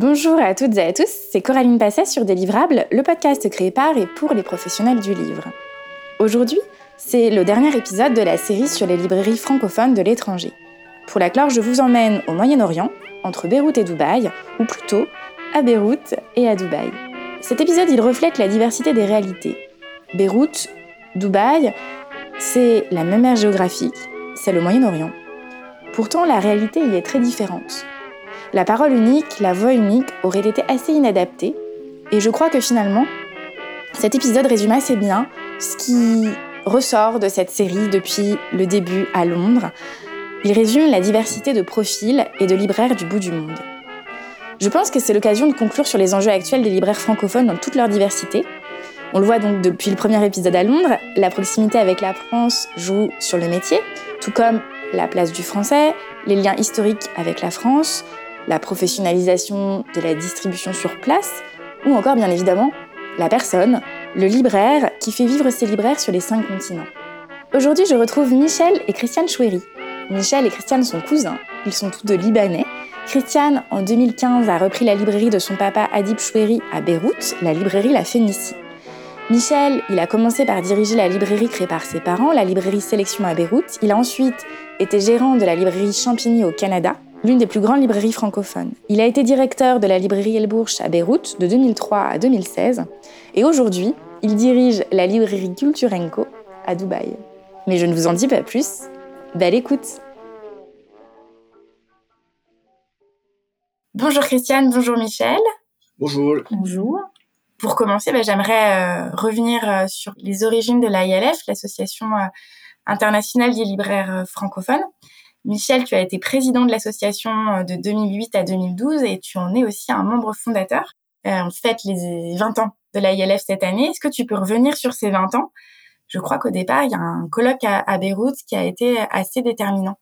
Bonjour à toutes et à tous, c'est Coraline Passet sur Délivrables, le podcast créé par et pour les professionnels du livre. Aujourd'hui, c'est le dernier épisode de la série sur les librairies francophones de l'étranger. Pour la clore, je vous emmène au Moyen-Orient, entre Beyrouth et Dubaï, ou plutôt à Beyrouth et à Dubaï. Cet épisode, il reflète la diversité des réalités. Beyrouth, Dubaï, c'est la même ère géographique, c'est le Moyen-Orient. Pourtant, la réalité y est très différente. La parole unique, la voix unique aurait été assez inadaptée, et je crois que finalement, cet épisode résume assez bien ce qui ressort de cette série depuis le début à Londres. Il résume la diversité de profils et de libraires du bout du monde. Je pense que c'est l'occasion de conclure sur les enjeux actuels des libraires francophones dans toute leur diversité. On le voit donc depuis le premier épisode à Londres, la proximité avec la France joue sur le métier, tout comme la place du français, les liens historiques avec la France, la professionnalisation de la distribution sur place, ou encore bien évidemment la personne, le libraire qui fait vivre ses libraires sur les cinq continents. Aujourd'hui, je retrouve Michel et Christiane Chouéry. Michel et Christiane sont cousins, ils sont tous deux libanais. Christiane, en 2015, a repris la librairie de son papa Adib Chouéry à Beyrouth, la librairie La Phénicie. Michel, il a commencé par diriger la librairie créée par ses parents, la librairie Sélection à Beyrouth. Il a ensuite été gérant de la librairie Champigny au Canada, l'une des plus grandes librairies francophones. Il a été directeur de la librairie El Bourch à Beyrouth de 2003 à 2016 et aujourd'hui, il dirige la librairie Culturenco à Dubaï. Mais je ne vous en dis pas plus. Belle écoute Bonjour Christiane, bonjour Michel. Bonjour. Bonjour. Pour commencer, bah, j'aimerais euh, revenir euh, sur les origines de l'AILF, l'Association euh, internationale des libraires francophones. Michel, tu as été président de l'association de 2008 à 2012 et tu en es aussi un membre fondateur. on fête les 20 ans de l'AILF cette année. Est-ce que tu peux revenir sur ces 20 ans? Je crois qu'au départ, il y a un colloque à, Beyrouth qui a été assez déterminant.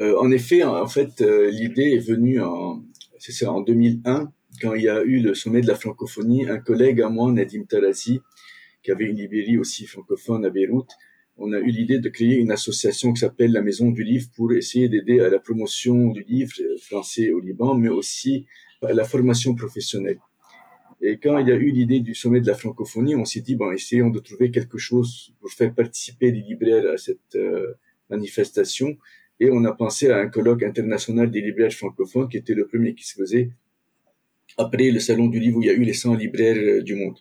en effet, en fait, l'idée est venue en, ça, en 2001 quand il y a eu le sommet de la francophonie, un collègue à moi, Nadim Tarazi, qui avait une librairie aussi francophone à Beyrouth, on a eu l'idée de créer une association qui s'appelle la Maison du Livre pour essayer d'aider à la promotion du livre français au Liban, mais aussi à la formation professionnelle. Et quand il y a eu l'idée du sommet de la francophonie, on s'est dit, bon, essayons de trouver quelque chose pour faire participer les libraires à cette euh, manifestation. Et on a pensé à un colloque international des libraires francophones qui était le premier qui se faisait après le salon du livre où il y a eu les 100 libraires euh, du monde.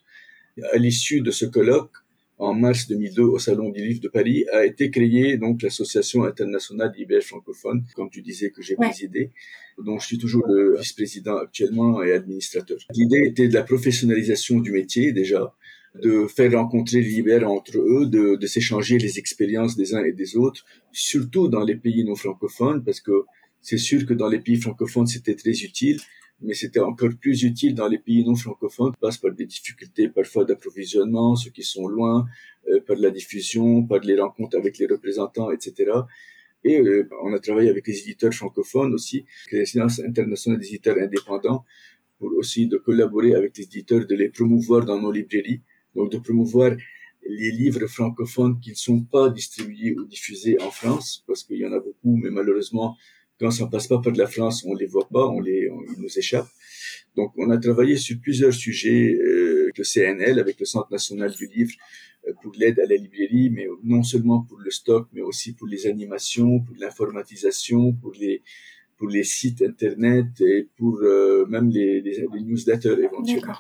À l'issue de ce colloque, en mars 2002 au salon du livre de Paris, a été créée donc l'association internationale des libraires francophones, comme tu disais que j'ai présidé, dont je suis toujours le vice-président actuellement et administrateur. L'idée était de la professionnalisation du métier déjà, de faire rencontrer les entre eux, de, de s'échanger les expériences des uns et des autres, surtout dans les pays non francophones, parce que c'est sûr que dans les pays francophones c'était très utile, mais c'était encore plus utile dans les pays non francophones, qui passent par des difficultés parfois d'approvisionnement, ceux qui sont loin, euh, par la diffusion, par les rencontres avec les représentants, etc. Et euh, on a travaillé avec les éditeurs francophones aussi, les séances internationales des éditeurs indépendants, pour aussi de collaborer avec les éditeurs, de les promouvoir dans nos librairies, donc de promouvoir les livres francophones qui ne sont pas distribués ou diffusés en France, parce qu'il y en a beaucoup, mais malheureusement, quand ça passe pas par de la France, on les voit pas, on les, ils nous échappent. Donc, on a travaillé sur plusieurs sujets, euh, le CNL, avec le Centre national du livre, euh, pour l'aide à la librairie, mais non seulement pour le stock, mais aussi pour les animations, pour l'informatisation, pour les pour les sites internet et pour euh, même les, newsletters éventuellement.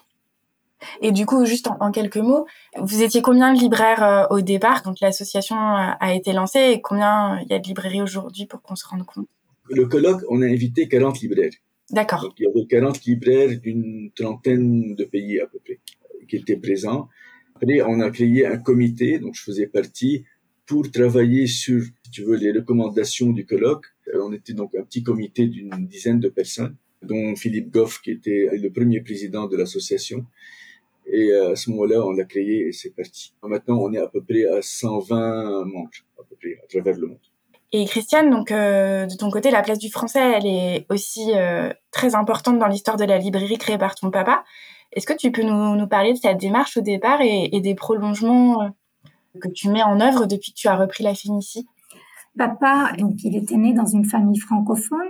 Et du coup, juste en, quelques mots, vous étiez combien de libraires au départ? Quand l'association a été lancée et combien il y a de librairies aujourd'hui pour qu'on se rende compte? Le colloque, on a invité 40 libraires. D'accord. il y avait 40 libraires d'une trentaine de pays à peu près qui étaient présents. Après, on a créé un comité, dont je faisais partie, pour travailler sur, si tu veux, les recommandations du colloque. Euh, on était donc un petit comité d'une dizaine de personnes, dont Philippe Goff, qui était le premier président de l'association. Et euh, à ce moment-là, on l'a créé et c'est parti. Maintenant, on est à peu près à 120 membres, à peu près, à travers le monde. Et Christiane, donc euh, de ton côté, la place du français, elle est aussi euh, très importante dans l'histoire de la librairie créée par ton papa. Est-ce que tu peux nous, nous, parler de ta démarche au départ et, et des prolongements euh, que tu mets en œuvre depuis que tu as repris la Phénicie Papa, donc il était né dans une famille francophone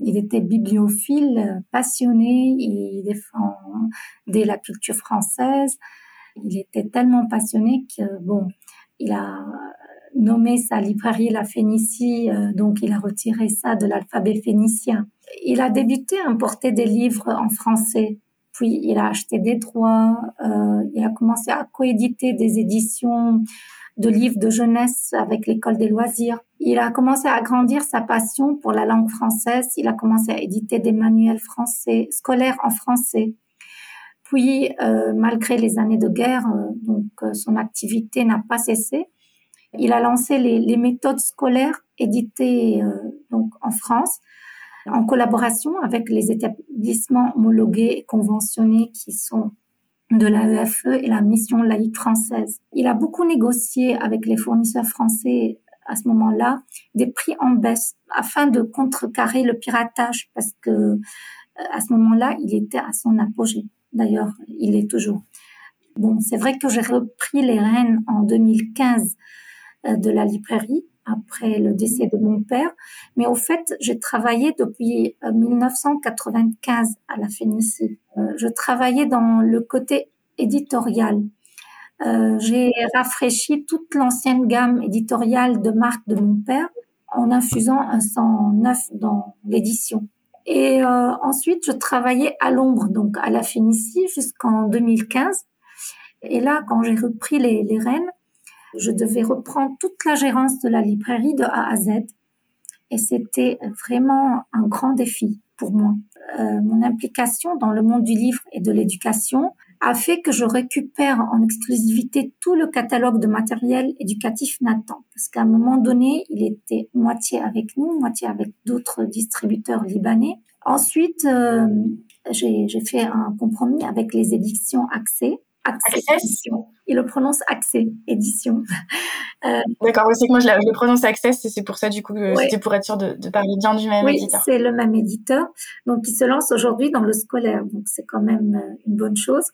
Il était bibliophile, passionné, il défendait la culture française. Il était tellement passionné que, bon, il a nommé sa librairie La Phénicie, euh, donc il a retiré ça de l'alphabet phénicien. Il a débuté à importer des livres en français, puis il a acheté des droits, euh, il a commencé à coéditer des éditions de livres de jeunesse avec l'école des loisirs. Il a commencé à agrandir sa passion pour la langue française. Il a commencé à éditer des manuels français, scolaires en français. Puis, euh, malgré les années de guerre, euh, donc euh, son activité n'a pas cessé. Il a lancé les, méthodes scolaires éditées euh, donc en France en collaboration avec les établissements homologués et conventionnés qui sont de l'AEFE et la mission laïque française. Il a beaucoup négocié avec les fournisseurs français à ce moment-là des prix en baisse afin de contrecarrer le piratage parce que euh, à ce moment-là, il était à son apogée. D'ailleurs, il est toujours. Bon, c'est vrai que j'ai repris les rênes en 2015 euh, de la librairie après le décès de mon père. Mais au fait, j'ai travaillé depuis 1995 euh, à la Phénicie. Euh, je travaillais dans le côté éditorial. Euh, j'ai rafraîchi toute l'ancienne gamme éditoriale de marques de mon père en infusant un sang neuf dans l'édition. Et euh, ensuite, je travaillais à l'ombre, donc à la Phénicie, jusqu'en 2015. Et là, quand j'ai repris les, les rênes, je devais reprendre toute la gérance de la librairie de A à Z. Et c'était vraiment un grand défi pour moi. Euh, mon implication dans le monde du livre et de l'éducation a fait que je récupère en exclusivité tout le catalogue de matériel éducatif Nathan. Parce qu'à un moment donné, il était moitié avec nous, moitié avec d'autres distributeurs libanais. Ensuite, euh, j'ai fait un compromis avec les éditions Accès Access. Il le prononce Accès Édition. Euh, D'accord, c'est que moi je, le prononce Access et c'est pour ça du coup c'était pour être sûr de, de, parler bien du même éditeur. Oui, c'est le même éditeur. Donc il se lance aujourd'hui dans le scolaire, donc c'est quand même euh, une bonne chose.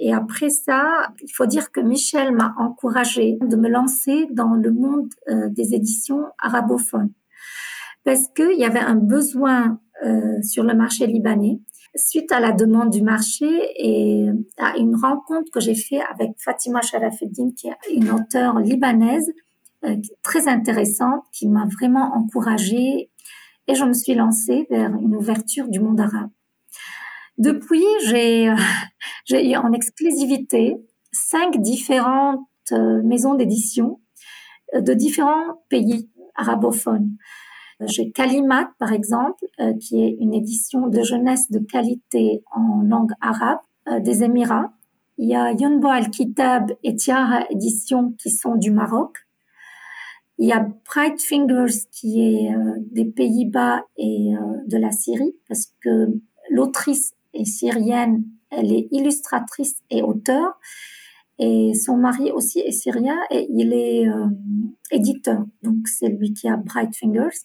Et après ça, il faut dire que Michel m'a encouragé de me lancer dans le monde euh, des éditions arabophones parce qu'il y avait un besoin euh, sur le marché libanais suite à la demande du marché et à une rencontre que j'ai fait avec Fatima Sharafeddin, qui est une auteure libanaise euh, très intéressante, qui m'a vraiment encouragée et je me suis lancée vers une ouverture du monde arabe. Depuis, j'ai j'ai eu en exclusivité cinq différentes euh, maisons d'édition euh, de différents pays arabophones. J'ai Kalimat, par exemple, euh, qui est une édition de jeunesse de qualité en langue arabe euh, des Émirats. Il y a Yunbo Al-Kitab et Tiara Édition qui sont du Maroc. Il y a Bright Fingers qui est euh, des Pays-Bas et de la Syrie parce que l'autrice est syrienne, elle est illustratrice et auteur et son mari aussi est syrien et il est euh, éditeur. Donc c'est lui qui a Bright Fingers.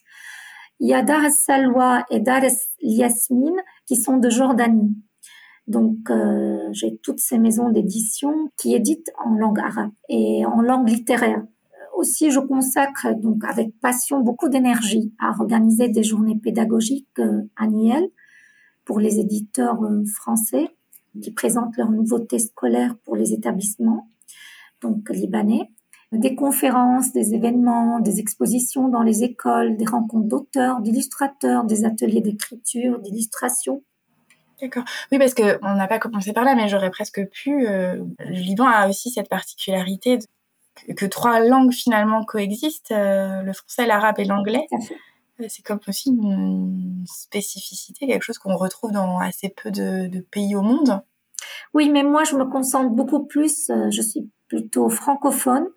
Il y a Dar Salwa et Dar Yasmin qui sont de Jordanie. Donc euh, j'ai toutes ces maisons d'édition qui éditent en langue arabe et en langue littéraire. Aussi, je consacre donc avec passion beaucoup d'énergie à organiser des journées pédagogiques euh, annuelles pour les éditeurs français qui présentent leurs nouveautés scolaires pour les établissements, donc libanais, des conférences, des événements, des expositions dans les écoles, des rencontres d'auteurs, d'illustrateurs, des ateliers d'écriture, d'illustration. D'accord. Oui, parce que on n'a pas commencé par là, mais j'aurais presque pu. Euh, le Liban a aussi cette particularité que, trois langues finalement coexistent euh, le français, l'arabe et l'anglais. Euh, c'est comme aussi une spécificité, quelque chose qu'on retrouve dans assez peu de, de, pays au monde. Oui, mais moi, je me concentre beaucoup plus, euh, je suis plutôt francophone.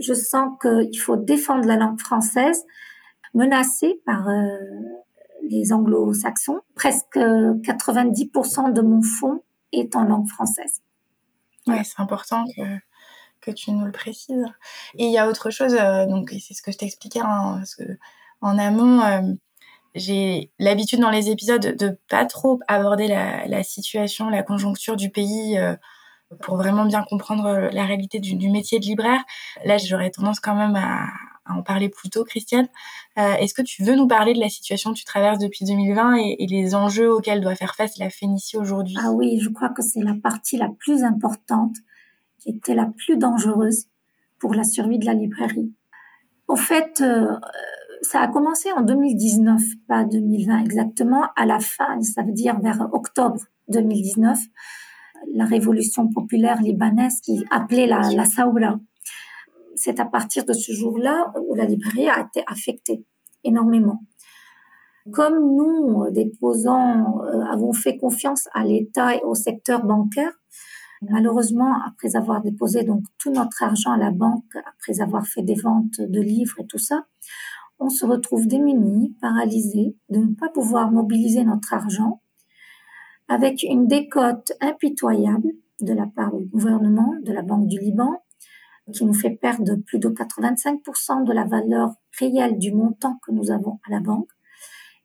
Je sens qu'il faut défendre la langue française, menacée par euh, les anglo-saxons. Presque 90% de mon fonds est en langue française. Oui, c'est important que, que tu nous le précises. Et il y a autre chose, donc c'est ce que je t'expliquais, hein, en amont, euh, j'ai l'habitude dans les épisodes de pas trop aborder la, situation, la conjoncture du pays euh, pour vraiment bien comprendre la réalité du, métier de libraire. Là, j'aurais tendance quand même à, en parler plus tôt, Christiane. Est-ce que tu veux nous parler de la situation que tu traverses depuis 2020 et, les enjeux auxquels doit faire face la Phénicie aujourd'hui? Ah oui, je crois que c'est la partie la plus importante, qui était la plus dangereuse pour la survie de la librairie. Au fait, ça a commencé en 2019, pas 2020 exactement, à la fin, ça veut dire vers octobre 2019, la révolution populaire libanaise qui appelait la, la Saoura. C'est à partir de ce jour-là où la librairie a été affectée énormément. Comme nous, déposants, euh, avons fait confiance à l'État et au secteur bancaire, malheureusement, après avoir déposé donc tout notre argent à la banque, après avoir fait des ventes de livres et tout ça, on se retrouve démunis, paralysés, de ne pas pouvoir mobiliser notre argent, avec une décote impitoyable de la part du gouvernement, de la Banque du Liban, qui nous fait perdre plus de 85% de la valeur réelle du montant que nous avons à la banque,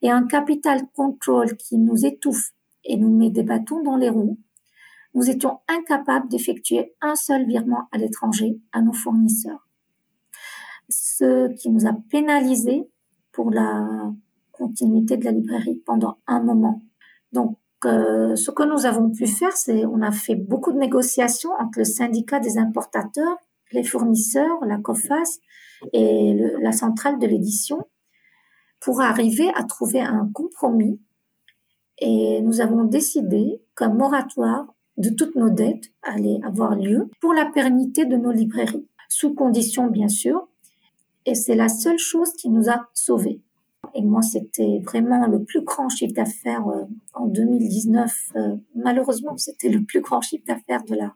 et un capital control qui nous étouffe et nous met des bâtons dans les roues. Nous étions incapables d'effectuer un seul virement à l'étranger à nos fournisseurs ce qui nous a pénalisé pour la continuité de la librairie pendant un moment. Donc, euh, ce que nous avons pu faire, c'est on a fait beaucoup de négociations entre le syndicat des importateurs, les fournisseurs, la COFAS et la centrale de l'édition pour arriver à trouver un compromis. Et nous avons décidé qu'un moratoire de toutes nos dettes allait avoir lieu pour la pérennité de nos librairies, sous condition bien sûr et c'est la seule chose qui nous a sauvés. Et moi, c'était vraiment le plus grand chiffre d'affaires euh, en 2019. Euh, malheureusement, c'était le plus grand chiffre d'affaires de la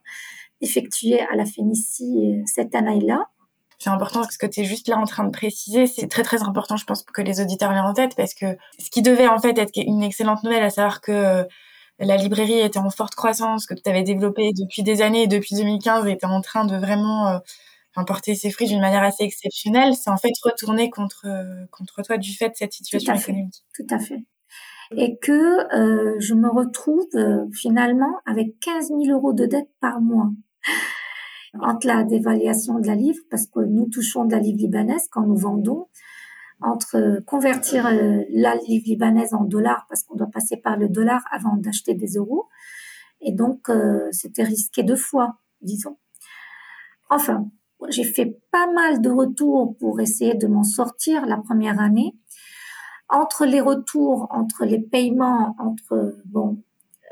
effectué à la Phénicie euh, cette année-là. C'est important ce que tu es juste là en train de préciser. C'est très très important, je pense, pour que les auditeurs l'aient en tête, parce que ce qui devait en fait être une excellente nouvelle, à savoir que la librairie était en forte croissance, que tu avais développé depuis des années et depuis 2015 était en train de vraiment porter ses fruits d'une manière assez exceptionnelle, c'est en fait retourner contre contre toi du fait de cette situation économique. tout à fait. Et que euh, je me retrouve euh, finalement avec 15 000 euros de dette par mois entre la dévaluation de la livre, parce que nous touchons de la livre libanaise quand nous vendons, entre convertir euh, la livre libanaise en dollars, parce qu'on doit passer par le dollar avant d'acheter des euros, et donc c'était risqué deux fois, disons. Enfin, j'ai fait pas mal de retours pour essayer de m'en sortir la première année. Entre les retours, entre les paiements, entre bon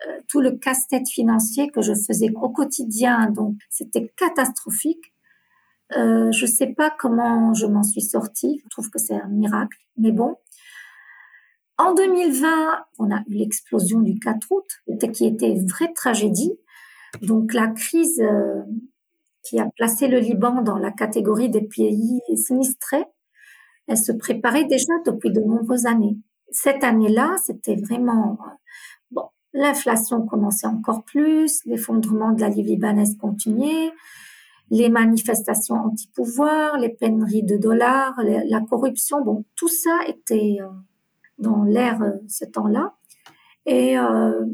euh, tout le casse-tête financier que je faisais au quotidien, donc c'était catastrophique. Euh, je sais pas comment je m'en suis sortie. Je trouve que c'est un miracle, mais bon. En 2020, on a eu l'explosion du 4 août, qui était une vraie tragédie. Donc la crise euh, qui a placé le Liban dans la catégorie des pays sinistrés, elle se préparait déjà depuis de nombreuses années. Cette année-là, c'était vraiment bon. L'inflation commençait encore plus, l'effondrement de la livre libanaise continuait, les manifestations anti-pouvoir, les pénuries de dollars, la corruption, bon, tout ça était euh, dans l'air euh, ce temps-là. Et euh,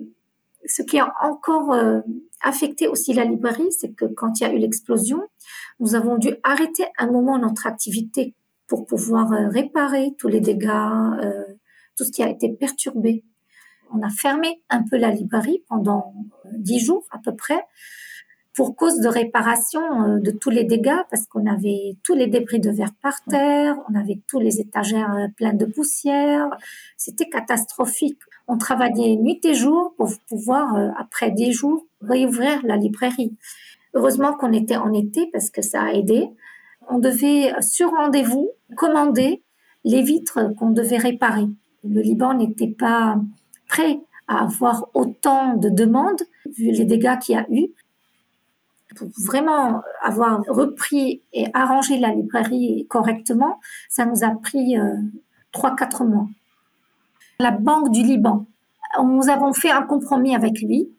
ce qui a encore affecté aussi la librairie, c'est que quand il y a eu l'explosion, nous avons dû arrêter un moment notre activité pour pouvoir euh, réparer tous les dégâts, euh, tout ce qui a été perturbé. On a fermé un peu la librairie pendant euh, dix jours à peu près pour cause de réparation de tous les dégâts parce qu'on avait tous les débris de verre par terre, on avait tous les étagères pleines de poussière. C'était catastrophique. On travaillait nuit et jour pour pouvoir, après dix jours, réouvrir la librairie. Heureusement qu'on était en été parce que ça a aidé. On devait, sur rendez-vous, commander les vitres qu'on devait réparer. Le Liban n'était pas prêt à avoir autant de demandes vu les dégâts qu'il y a eu. Pour vraiment avoir repris et arrangé la librairie correctement, ça nous a pris euh, trois, quatre mois. La Banque du Liban, nous avons fait un compromis avec lui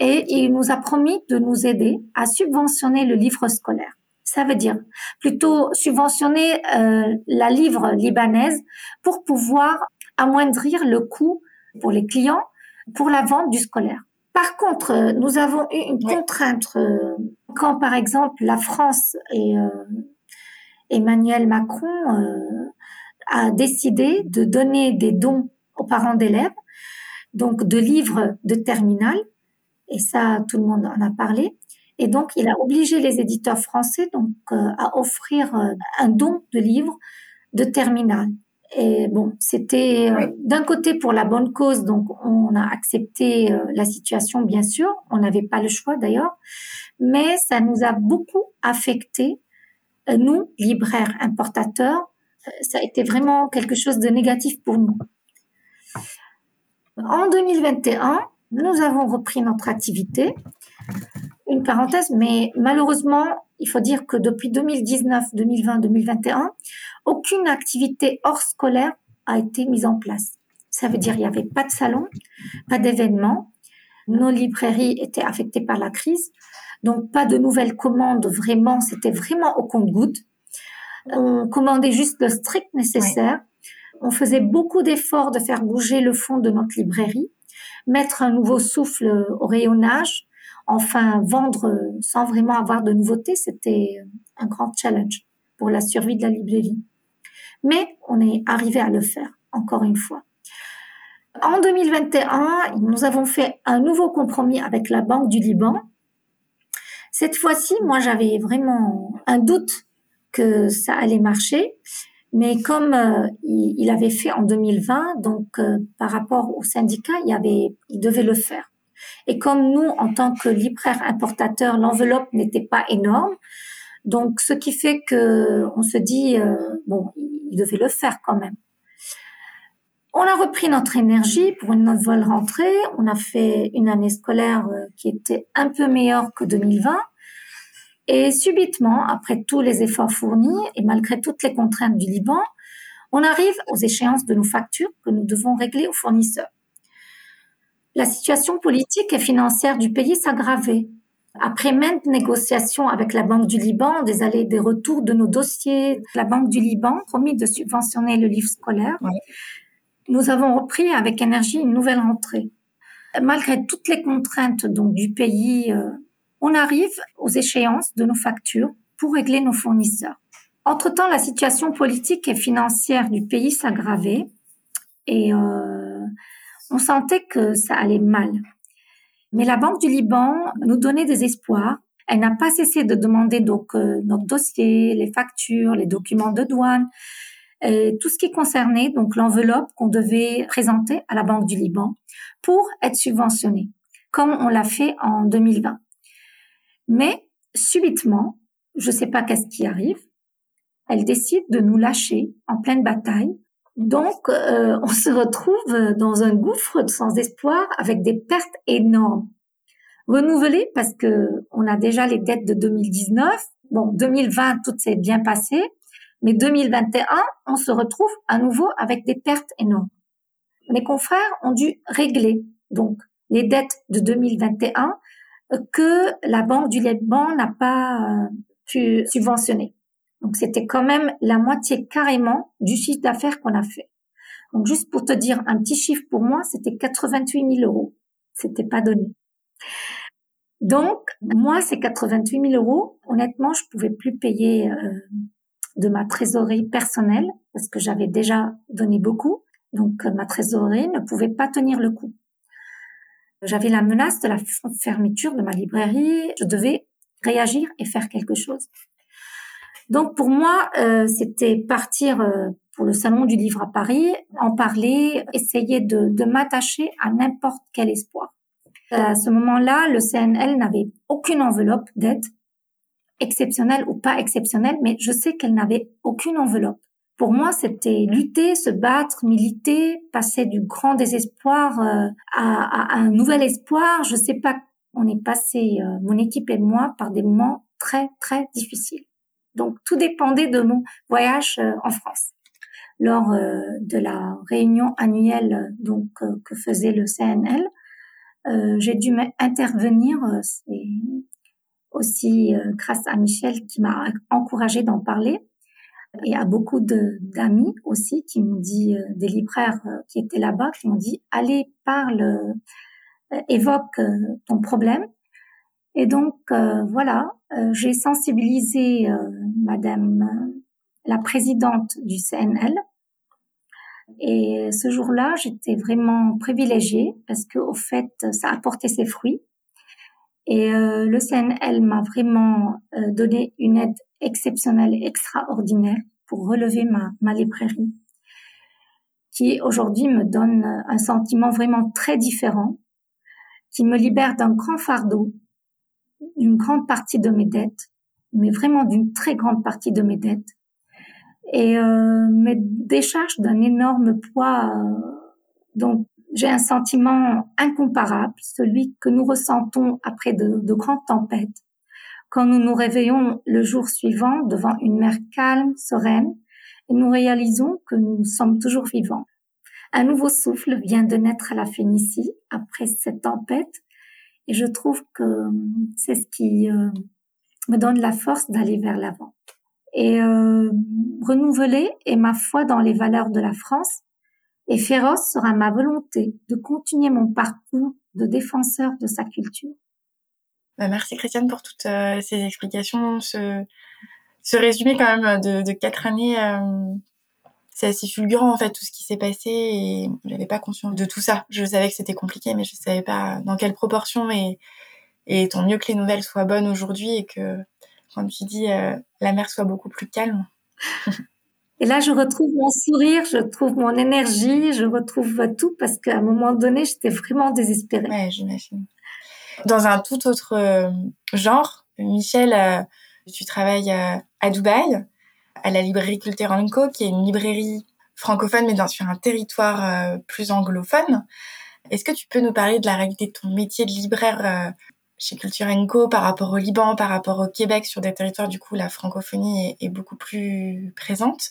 et il nous a promis de nous aider à subventionner le livre scolaire. Ça veut dire plutôt subventionner euh, la livre libanaise pour pouvoir amoindrir le coût pour les clients pour la vente du scolaire. Par contre, euh, nous avons eu une contrainte euh, quand, par exemple, la France et, Emmanuel Macron a décidé de donner des dons aux parents d'élèves, donc de livres de terminale, et ça tout le monde en a parlé. Et donc, il a obligé les éditeurs français donc à offrir un don de livres de terminale. Et bon, c'était euh, d'un côté pour la bonne cause, donc on a accepté euh, la situation, bien sûr. On n'avait pas le choix d'ailleurs, mais ça nous a beaucoup affecté, euh, nous, libraires, importateurs. Ça a été vraiment quelque chose de négatif pour nous. En 2021, nous avons repris notre activité. Une parenthèse, mais malheureusement, il faut dire que depuis 2019, 2020, 2021, aucune activité hors scolaire a été mise en place. Ça veut dire qu'il n'y avait pas de salon, pas d'événements. Nos librairies étaient affectées par la crise. Donc, pas de nouvelles commandes vraiment. C'était vraiment au compte-goutte. On commandait juste le strict nécessaire. On faisait beaucoup d'efforts de faire bouger le fond de notre librairie, mettre un nouveau souffle au rayonnage, enfin vendre sans vraiment avoir de nouveautés, c'était un grand challenge pour la survie de la librairie. Mais on est arrivé à le faire, encore une fois. En 2021, nous avons fait un nouveau compromis avec la Banque du Liban. Cette fois-ci, moi, j'avais vraiment un doute que ça allait marcher. Mais comme euh, il, avait fait en 2020, donc euh, par rapport au syndicat, il, avait, il devait le faire. Et comme nous, en tant que libraire importateur, l'enveloppe n'était pas énorme, donc ce qui fait que on se dit euh, bon, il devait le faire quand même. On a repris notre énergie pour une nouvelle rentrée. On a fait une année scolaire euh, qui était un peu meilleure que 2020. Et subitement, après tous les efforts fournis et malgré toutes les contraintes du Liban, on arrive aux échéances de nos factures que nous devons régler aux fournisseurs la situation politique et financière du pays s'aggravait. Après maintes négociations avec la Banque du Liban, des allées des retours de nos dossiers, la Banque du Liban promis de subventionner le livre scolaire, nous avons repris avec énergie une nouvelle rentrée. Malgré toutes les contraintes donc du pays, euh, on arrive aux échéances de nos factures pour régler nos fournisseurs. Entre-temps, la situation politique et financière du pays s'aggravait et euh, on sentait que ça allait mal. Mais la Banque du Liban nous donnait des espoirs. Elle n'a pas cessé de demander donc euh, notre dossier, les factures, les documents de douane, et tout ce qui concernait donc l'enveloppe qu'on devait présenter à la Banque du Liban pour être subventionné, comme on l'a fait en 2020. Mais subitement, je ne sais pas qu'est-ce qui arrive, elle décide de nous lâcher en pleine bataille donc, euh, on se retrouve dans un gouffre sans espoir avec des pertes énormes. Renouvelées parce que on a déjà les dettes de 2019. Bon, 2020, tout s'est bien passé. Mais 2021, on se retrouve à nouveau avec des pertes énormes. Mes confrères ont dû régler, donc, les dettes de 2021 euh, que la Banque du Liban n'a pas euh, pu subventionner. Donc c'était quand même la moitié carrément du chiffre d'affaires qu'on a fait. Donc juste pour te dire un petit chiffre pour moi, c'était 88 000 euros. C'était pas donné. Donc moi ces 88 000 euros, honnêtement, je pouvais plus payer euh, de ma trésorerie personnelle parce que j'avais déjà donné beaucoup. Donc ma trésorerie ne pouvait pas tenir le coup. J'avais la menace de la fermeture de ma librairie. Je devais réagir et faire quelque chose. Donc pour moi, euh, c'était partir euh, pour le salon du livre à Paris, en parler, essayer de, de m'attacher à n'importe quel espoir. À ce moment-là, le CNL n'avait aucune enveloppe d'aide, exceptionnelle ou pas exceptionnelle, mais je sais qu'elle n'avait aucune enveloppe. Pour moi, c'était lutter, se battre, militer, passer du grand désespoir euh, à, un nouvel espoir. Je sais pas, on est passé, mon équipe et moi, par des moments très, très difficiles. Donc tout dépendait de mon voyage euh, en France. Lors euh, de la réunion annuelle euh, donc que faisait le CNL, j'ai dû intervenir. C'est aussi grâce à Michel qui m'a encouragé d'en parler et à beaucoup d'amis aussi qui m'ont dit, des libraires qui étaient là-bas, qui m'ont dit, allez, parle, évoque ton problème. Et donc, voilà, euh, j'ai sensibilisé euh, Madame la présidente du CNL. Et ce jour-là, j'étais vraiment privilégiée parce que, au fait, ça a porté ses fruits. Et euh, le CNL m'a vraiment euh, donné une aide exceptionnelle, extraordinaire pour relever ma, ma librairie, qui aujourd'hui me donne un sentiment vraiment très différent, qui me libère d'un grand fardeau, d'une grande partie de mes dettes, mais vraiment d'une très grande partie de mes dettes, et euh, me décharge d'un énorme poids. Euh, donc, j'ai un sentiment incomparable, celui que nous ressentons après de, de, grandes tempêtes, quand nous nous réveillons le jour suivant devant une mer calme, sereine, et nous réalisons que nous sommes toujours vivants. Un nouveau souffle vient de naître à la Phénicie après cette tempête, et je trouve que c'est ce qui euh, me donne la force d'aller vers l'avant. Et euh, renouveler est ma foi dans les valeurs de la France et féroce sera ma volonté de continuer mon parcours de défenseur de sa culture. Bah, merci Christiane pour toutes euh, ces explications, ce, ce résumé quand même de, quatre années. Euh, c'est assez fulgurant en fait tout ce qui s'est passé et j'avais pas conscience de tout ça. Je savais que c'était compliqué, mais je savais pas dans quelle proportion et et tant mieux que les nouvelles soient bonnes aujourd'hui et que, comme tu dis, euh, la mer soit beaucoup plus calme. et là, je retrouve mon sourire, je retrouve mon énergie, je retrouve tout parce qu'à un moment donné, j'étais vraiment désespérée. Ouais, j'imagine. Dans un tout autre euh, genre, Michel, euh, tu travailles à Dubaï, à la librairie Culture Co, qui est une librairie francophone, mais sur un territoire plus anglophone. Est-ce que tu peux nous parler de la réalité de ton métier de libraire chez Culture Co par rapport au Liban, par rapport au Québec, sur des territoires du coup la francophonie est, beaucoup plus présente?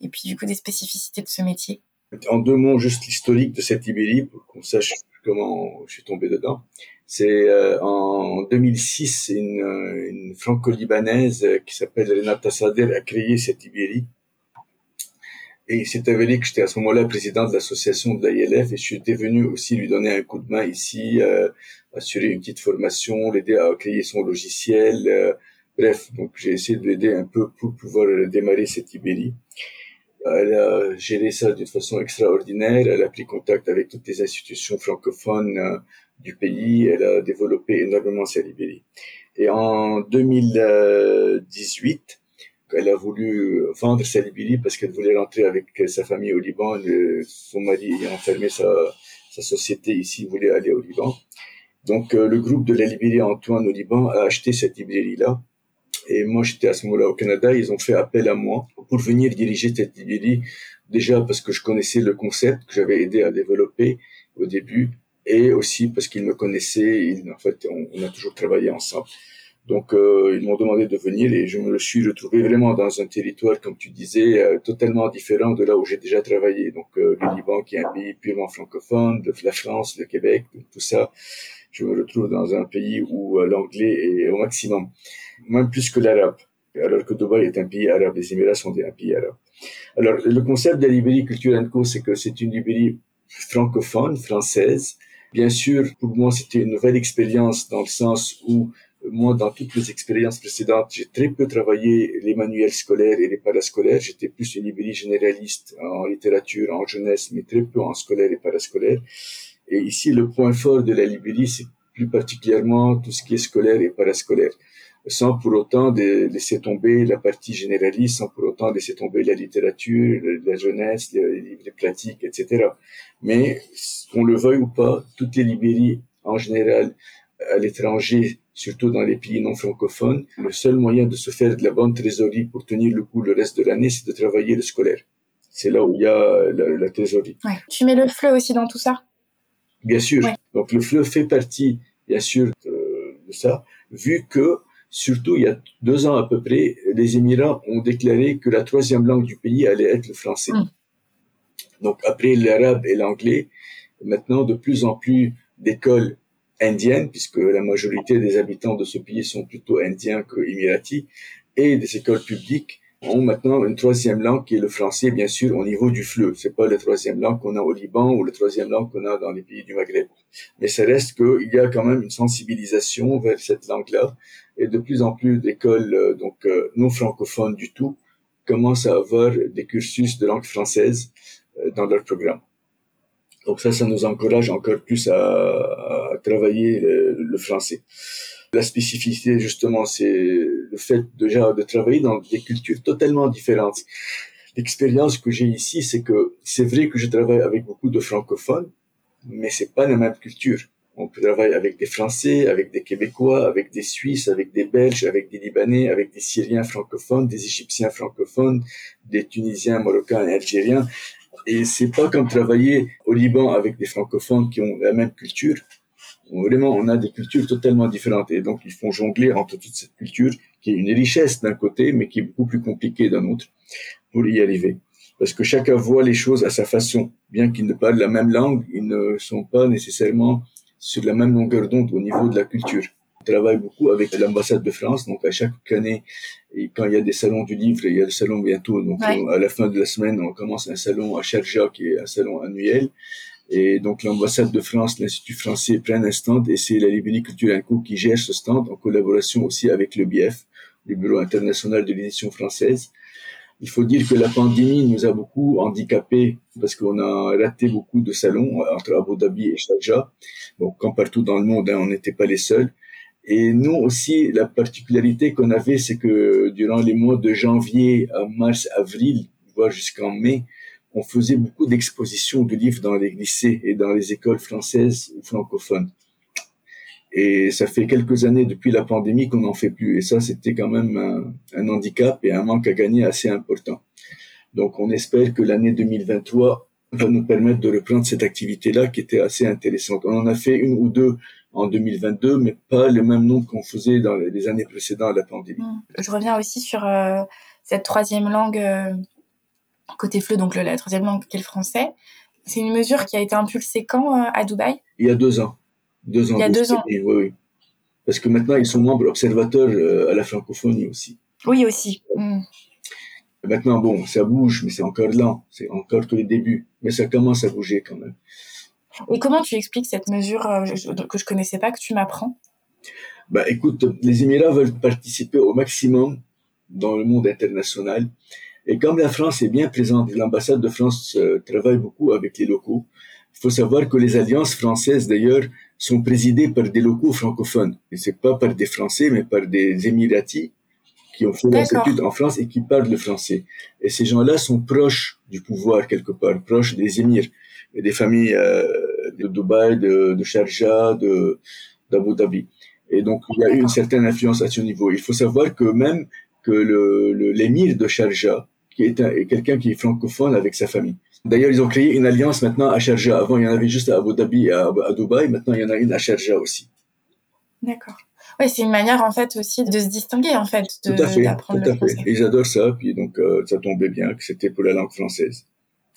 Et puis du coup des spécificités de ce métier. En deux mots, juste l'historique de cette librairie pour qu'on sache comment je suis tombé dedans. C'est euh, en 2006, une, une franco-libanaise qui s'appelle Renata Sader a créé cette librairie et il s'est avéré que j'étais à ce moment-là président de l'association de l'ILF et je suis venu aussi lui donner un coup de main ici, euh, assurer une petite formation, l'aider à créer son logiciel. Euh, bref, donc j'ai essayé de l'aider un peu pour pouvoir démarrer cette Ibérie. Elle a géré ça d'une façon extraordinaire. Elle a pris contact avec toutes les institutions francophones euh, du pays. Elle a développé énormément cette Ibérie. Et en 2018, elle a voulu vendre sa Libye parce qu'elle voulait rentrer avec sa famille au Liban. son mari ayant fermé sa, sa société ici, voulait aller au Liban. Donc euh, le groupe de la librairie Antoine au Liban a acheté cette librairie-là. Et moi, j'étais à ce moment-là au Canada. Ils ont fait appel à moi pour venir diriger cette librairie. Déjà parce que je connaissais le concept que j'avais aidé à développer au début, et aussi parce qu'ils me connaissaient. en fait, on a toujours travaillé ensemble. Donc, euh, ils m'ont demandé de venir et je me suis retrouvé vraiment dans un territoire, comme tu disais, euh, totalement différent de là où j'ai déjà travaillé. Donc, euh, le Liban, qui est un pays purement francophone, la France, le Québec, tout ça. Je me retrouve dans un pays où l'anglais est au maximum, même plus que l'arabe. Alors que Dubaï est un pays arabe, les Émirats sont un pays arabe. Alors, le concept de la librairie Culture Co, c'est que c'est une librairie francophone, française. Bien sûr, pour moi, c'était une nouvelle expérience dans le sens où moi, dans toutes mes expériences précédentes, j'ai très peu travaillé les manuels scolaires et les parascolaires. J'étais plus une librairie généraliste en littérature, en jeunesse, mais très peu en scolaire et parascolaire. Et ici, le point fort de la librairie, c'est plus particulièrement tout ce qui est scolaire et parascolaire sans pour autant de laisser tomber la partie généraliste, sans pour autant laisser tomber la littérature, la jeunesse, les livres pratiques, etc. Mais, qu'on le veuille ou pas, toutes les librairies, en général, à l'étranger, surtout dans les pays non francophones, le seul moyen de se faire de la bonne trésorerie pour tenir le coup le reste de l'année, c'est de travailler le scolaire. C'est là où il y a la, trésorerie. Ouais. Tu mets le fleu aussi dans tout ça? Bien sûr. Donc le fleu fait partie, bien sûr, de, ça, vu que, surtout il y a deux ans à peu près, les Émirats ont déclaré que la troisième langue du pays allait être le français. Mm. Donc après l'arabe et l'anglais, maintenant de plus en plus d'écoles indienne, puisque la majorité des habitants de ce pays sont plutôt indiens que émiratis, et des écoles publiques ont maintenant une troisième langue qui est le français, bien sûr, au niveau du fleu. C'est pas la troisième langue qu'on a au Liban ou la troisième langue qu'on a dans les pays du Maghreb. Mais ça reste qu'il y a quand même une sensibilisation vers cette langue-là et de plus en plus d'écoles, euh, donc, euh, non francophones du tout, commencent à avoir des cursus de langue française euh, dans leur programme. Donc ça, ça nous encourage encore plus à, à travailler le, le, français. La spécificité, justement, c'est le fait déjà de travailler dans des cultures totalement différentes. L'expérience que j'ai ici, c'est que c'est vrai que je travaille avec beaucoup de francophones, mais c'est pas la même culture. On peut travailler avec des Français, avec des Québécois, avec des Suisses, avec des Belges, avec des Libanais, avec des Syriens francophones, des Égyptiens francophones, des Tunisiens, Marocains et Algériens. Et c'est pas comme travailler au Liban avec des francophones qui ont la même culture. Vraiment, on a des cultures totalement différentes et donc ils font jongler entre toute cette culture qui est une richesse d'un côté, mais qui est beaucoup plus compliquée d'un autre pour y arriver. Parce que chacun voit les choses à sa façon. Bien qu'ils ne parlent la même langue, ils ne sont pas nécessairement sur la même longueur d'onde au niveau de la culture. On travaille beaucoup avec l'ambassade de France, donc à chaque année, et quand il y a des salons du livre, il y a le salon bientôt, donc à la fin de la semaine, on commence un salon à Sharjah, qui est un salon annuel, et donc l'ambassade de France, l'Institut français prennent un stand, et c'est la librairie Culture Co qui gère ce stand, en collaboration aussi avec le BIF, le Bureau international de l'édition française. Il faut dire que la pandémie nous a beaucoup handicapés parce qu'on a raté beaucoup de salons entre Abu Dhabi et Sharjah. Bon, comme partout dans le monde, hein, on n'était pas les seuls. Et nous aussi, la particularité qu'on avait, c'est que durant les mois de janvier à mars, avril, voire jusqu'en mai, on faisait beaucoup d'expositions de livres dans les lycées et dans les écoles françaises ou francophones. Et ça fait quelques années depuis la pandémie qu'on n'en fait plus. Et ça, c'était quand même un, handicap et un manque à gagner assez important. Donc, on espère que l'année 2023 va nous permettre de reprendre cette activité-là qui était assez intéressante. On en a fait une ou deux en 2022, mais pas le même nombre qu'on faisait dans les années précédentes à la pandémie. Mmh. Je reviens aussi sur euh, cette troisième langue euh, côté FLE, donc la troisième langue qui est le français. C'est une mesure qui a été impulsée quand euh, à Dubaï? Il y a deux ans. Deux ans. Il y a deux ans. Oui, oui. Parce que maintenant, ils sont membres observateurs euh, à la francophonie aussi. Oui, aussi. Mm. Maintenant, bon, ça bouge, mais c'est encore lent. C'est encore que les débuts. Mais ça commence à bouger quand même. Et comment tu expliques cette mesure euh, que je connaissais pas, que tu m'apprends? Bah, écoute, les Émirats veulent participer au maximum dans le monde international. Et comme la France est bien présente, l'ambassade de France euh, travaille beaucoup avec les locaux. Il faut savoir que les alliances françaises, d'ailleurs, sont présidés par des locaux francophones. Et c'est pas par des Français, mais par des Émiratis qui ont fait leurs études en France et qui parlent le français. Et ces gens-là sont proches du pouvoir quelque part, proches des émirs et des familles euh, de Dubaï, de, de Sharjah, de d'Abu Dhabi. Et donc il y a eu une certaine influence à ce niveau. Il faut savoir que même que le l'émir de Sharjah, qui est quelqu'un qui est francophone avec sa famille. D'ailleurs, ils ont créé une alliance maintenant à Sharjah. Avant, il y en avait juste à Abu Dhabi et à, Dubaï. Maintenant, il y en a une à Sharjah aussi. D'accord. Oui, c'est une manière en fait aussi de se distinguer en fait, de, tout à fait, tout à fait. ils adorent ça, puis donc euh, ça tombait bien que c'était pour la langue française.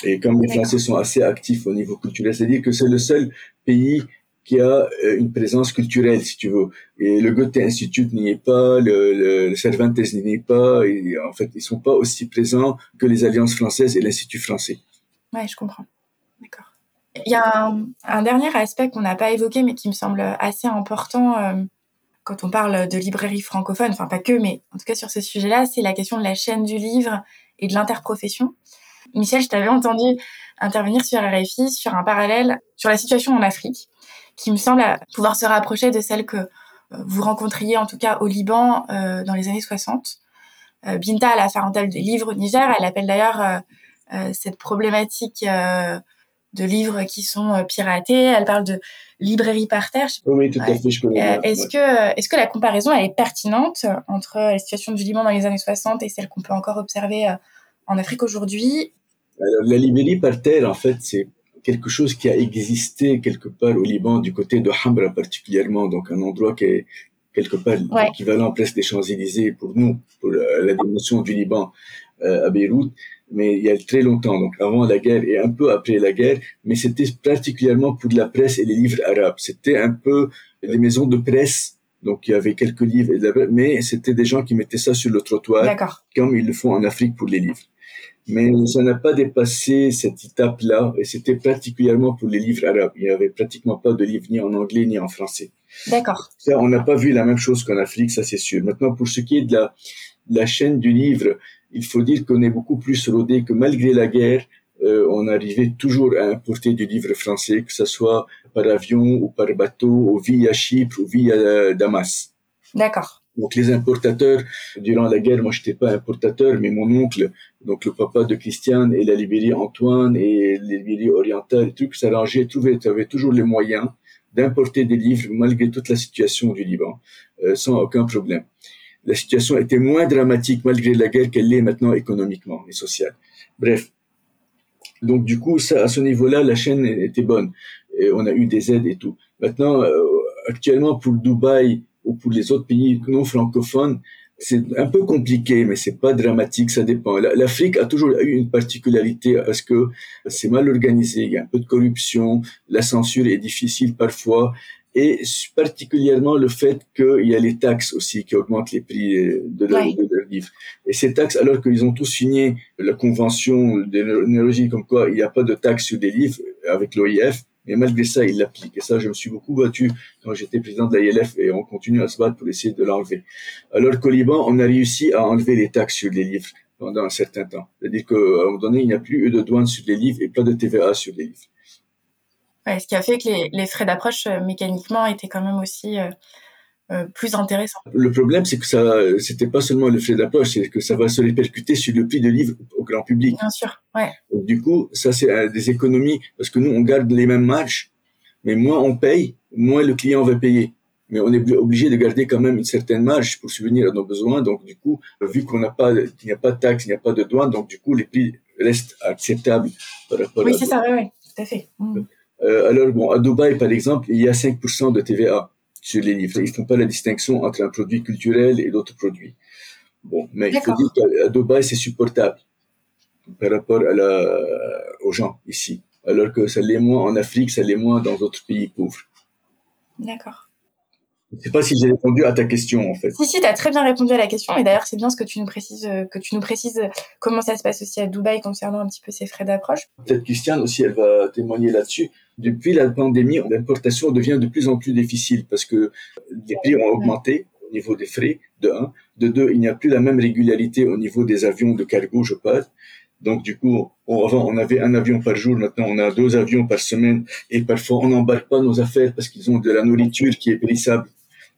Et comme les Français sont assez actifs au niveau culturel, c'est-à-dire que c'est le seul pays qui a euh, une présence culturelle, si tu veux. Et le Goethe Institute n'y est pas, le, le, Cervantes n'y est pas, et en fait, ils sont pas aussi présents que les alliances françaises et l'Institut français. Ouais, je comprends. D'accord. Il y a un, dernier aspect qu'on n'a pas évoqué, mais qui me semble assez important euh, quand on parle de librairie francophone, enfin pas que, mais en tout cas sur ce sujet-là, c'est la question de la chaîne du livre et de l'interprofession. Michel, je t'avais entendu intervenir sur RFI sur un parallèle sur la situation en Afrique, qui me semble pouvoir se rapprocher de celle que euh, vous rencontriez en tout cas au Liban euh, dans les années 60. Binta, la farentale des livres au Niger, elle appelle d'ailleurs euh, cette problématique euh, de livres qui sont euh, piratés. Elle parle de librairie par terre. Oui, tout à fait, je connais. est-ce que, est-ce que la comparaison elle est pertinente entre la situation du Liban dans les années 60 et celle qu'on peut encore observer en Afrique aujourd'hui? La librairie par terre, en fait, c'est quelque chose qui a existé quelque part au Liban, du côté de Hamra particulièrement, donc un endroit qui est quelque part l'équivalent presque des Champs-Élysées pour nous, pour la dimension du Liban à Beyrouth mais il y a très longtemps, donc avant la guerre et un peu après la guerre, mais c'était particulièrement pour la presse et les livres arabes. C'était un peu les maisons de presse, donc il y avait quelques livres, mais c'était des gens qui mettaient ça sur le trottoir, comme ils le font en Afrique pour les livres. Mais ça n'a pas dépassé cette étape-là, et c'était particulièrement pour les livres arabes. Il n'y avait pratiquement pas de livres ni en anglais ni en français. D'accord. Ça, on n'a pas vu la même chose qu'en Afrique, ça c'est sûr. Maintenant, pour ce qui est de la, la chaîne du livre, il faut dire qu'on est beaucoup plus rodé que malgré la guerre, euh, on arrivait toujours à importer du livre français, que ce soit par avion ou par bateau, ou via Chypre ou via euh, Damas. D'accord. Donc les importateurs, durant la guerre, moi je n'étais pas importateur, mais mon oncle, donc le papa de Christiane et la librairie Antoine et les librairies orientales, tout s'arrangeait, trouvait, avait toujours les moyens d'importer des livres malgré toute la situation du Liban, euh, sans aucun problème. La situation était moins dramatique malgré la guerre qu'elle l'est maintenant économiquement et sociale. Bref, donc du coup, ça, à ce niveau-là, la chaîne était bonne. Et on a eu des aides et tout. Maintenant, euh, actuellement, pour Dubaï ou pour les autres pays non francophones, c'est un peu compliqué, mais c'est pas dramatique, ça dépend. L'Afrique a toujours eu une particularité parce que c'est mal organisé, il y a un peu de corruption, la censure est difficile parfois, et particulièrement le fait qu'il y a les taxes aussi qui augmentent les prix de leurs livres. Et ces taxes, alors qu'ils ont tous signé la convention d'énergie comme quoi il n'y a pas de taxes sur des livres avec l'OIF, mais malgré ça, ils l'appliquent. Et ça, je me suis beaucoup battu quand j'étais président de l'ILF et on continue à se battre pour essayer de l'enlever. Alors qu'au Liban, on a réussi à enlever les taxes sur les livres pendant un certain temps. C'est-à-dire qu'à un moment donné, il n'y a plus eu de douane sur les livres et pas de TVA sur les livres ce qui a fait que les, frais d'approche euh, mécaniquement étaient quand même aussi euh, euh, plus intéressants. Le problème, c'est que ça, c'était pas seulement le frais d'approche, c'est que ça va se répercuter sur le prix de livre au grand public. Bien sûr, ouais. du coup, ça c'est des économies parce que nous on garde les mêmes marges, mais moins on paye, moins le client va payer. Mais on est obligé de garder quand même une certaine marge pour subvenir à nos besoins. Donc du coup, vu qu'on n'a pas, il n'y a pas de taxes, il n'y a pas de douane, donc du coup les prix restent acceptables par rapport oui, c'est ça, oui, oui, tout à fait. Mm. Euh, alors, bon, à Dubaï, par exemple, il y a 5% de TVA sur les livres. Ils font pas la distinction entre un produit culturel et d'autres produits. Bon, mais il faut dire qu'à Dubaï, c'est supportable par rapport à la, aux gens ici. Alors que ça l'est moins en Afrique, ça l'est moins dans d'autres pays pauvres. D'accord. Je ne sais pas si j'ai répondu à ta question en fait. Si si, tu as très bien répondu à la question et d'ailleurs c'est bien ce que tu nous précises euh, que tu nous précises euh, comment ça se passe aussi à Dubaï concernant un petit peu ces frais d'approche. Peut-être Christiane aussi elle va témoigner là-dessus. Depuis la pandémie, l'importation devient de plus en plus difficile parce que les prix ont augmenté au niveau des frais de 1, de 2, il n'y a plus la même régularité au niveau des avions de cargo, je parle. Donc du coup, avant on avait un avion par jour, maintenant on a deux avions par semaine et parfois on n'embarque pas nos affaires parce qu'ils ont de la nourriture qui est périssable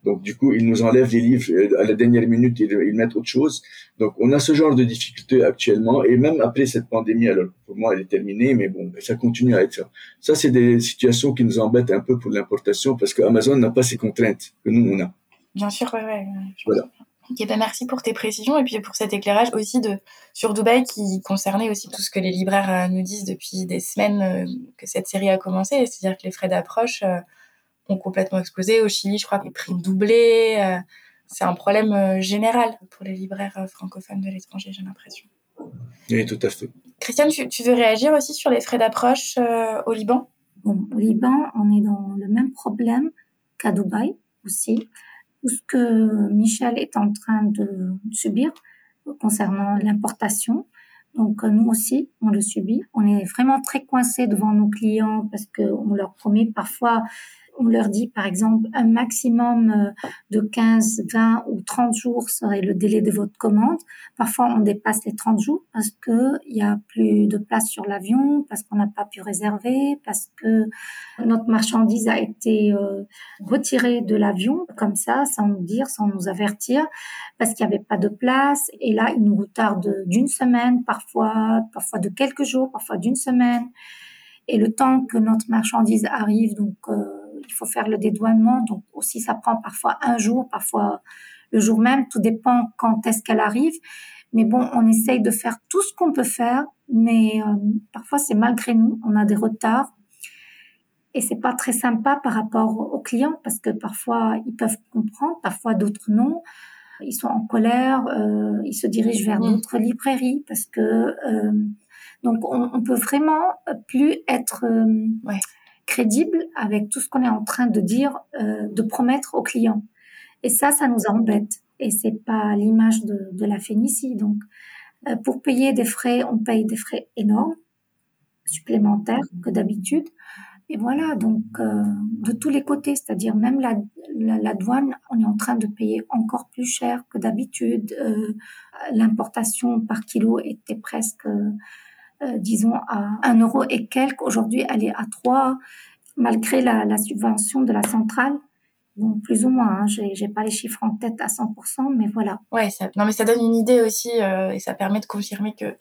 donc du coup, ils nous enlèvent les livres à la dernière minute, ils, ils mettent autre chose. Donc on a ce genre de difficultés actuellement, et même après cette pandémie, alors pour moi elle est terminée, mais bon, ça continue à être ça. Ça c'est des situations qui nous embêtent un peu pour l'importation parce que Amazon n'a pas ces contraintes que nous on a. Bien sûr, ouais, ouais. Voilà. Ok, ben merci pour tes précisions et puis pour cet éclairage aussi de sur Dubaï qui concernait aussi tout ce que les libraires euh, nous disent depuis des semaines euh, que cette série a commencé, c'est-à-dire que les frais d'approche euh, ont complètement explosé. Au Chili, je crois que les prix ont doublé. Euh, c'est un problème euh, général pour les libraires euh, francophones de l'étranger, j'ai l'impression. Oui, tout à fait. Christiane, tu, veux réagir aussi sur les frais d'approche au Liban? Bon, Au Liban, on est dans le même problème qu'à Dubaï aussi. Tout ce que Michel est en train de subir concernant l'importation. Donc nous aussi, on le subit. On est vraiment très coincé devant nos clients parce qu'on leur promet parfois on leur dit par exemple un maximum euh, de 15, 20 ou 30 jours serait le délai de votre commande. Parfois, on dépasse les 30 jours parce que il y a plus de place sur l'avion, parce qu'on n'a pas pu réserver, parce que notre marchandise a été euh, retirée de l'avion comme ça, sans nous dire, sans nous avertir, parce qu'il n'y avait pas de place. Et là, il nous retarde d'une semaine, parfois, parfois de quelques jours, parfois d'une semaine. Et le temps que notre marchandise arrive, donc euh, il faut faire le dédouanement. Donc aussi, ça prend parfois un jour, parfois le jour même. Tout dépend quand est-ce qu'elle arrive. Mais bon, on essaye de faire tout ce qu'on peut faire, mais euh, parfois c'est malgré nous. On a des retards et c'est pas très sympa par rapport aux clients parce que parfois ils peuvent comprendre, parfois d'autres non. Ils sont en colère, euh, ils se dirigent vers mmh. d'autres librairies parce que euh, donc on, on, peut vraiment plus être ouais crédible avec tout ce qu'on est en train de dire, euh, de promettre aux clients. Et ça, ça nous embête. Et c'est pas l'image de, de, la Phénicie. Donc, euh, pour payer des frais, on paye des frais énormes, supplémentaires que d'habitude. Et voilà, donc euh, de tous les côtés, c'est-à-dire même la, la, douane, on est en train de payer encore plus cher que d'habitude. Euh, l'importation par kilo était presque, euh, disons, à un euro et quelques. Aujourd'hui, elle est à 3, malgré la, la subvention de la centrale. Bon, plus ou moins, hein, j'ai pas les chiffres en tête à 100%, mais voilà. Ouais, ça, non, mais ça donne une idée aussi euh, et ça permet de confirmer que,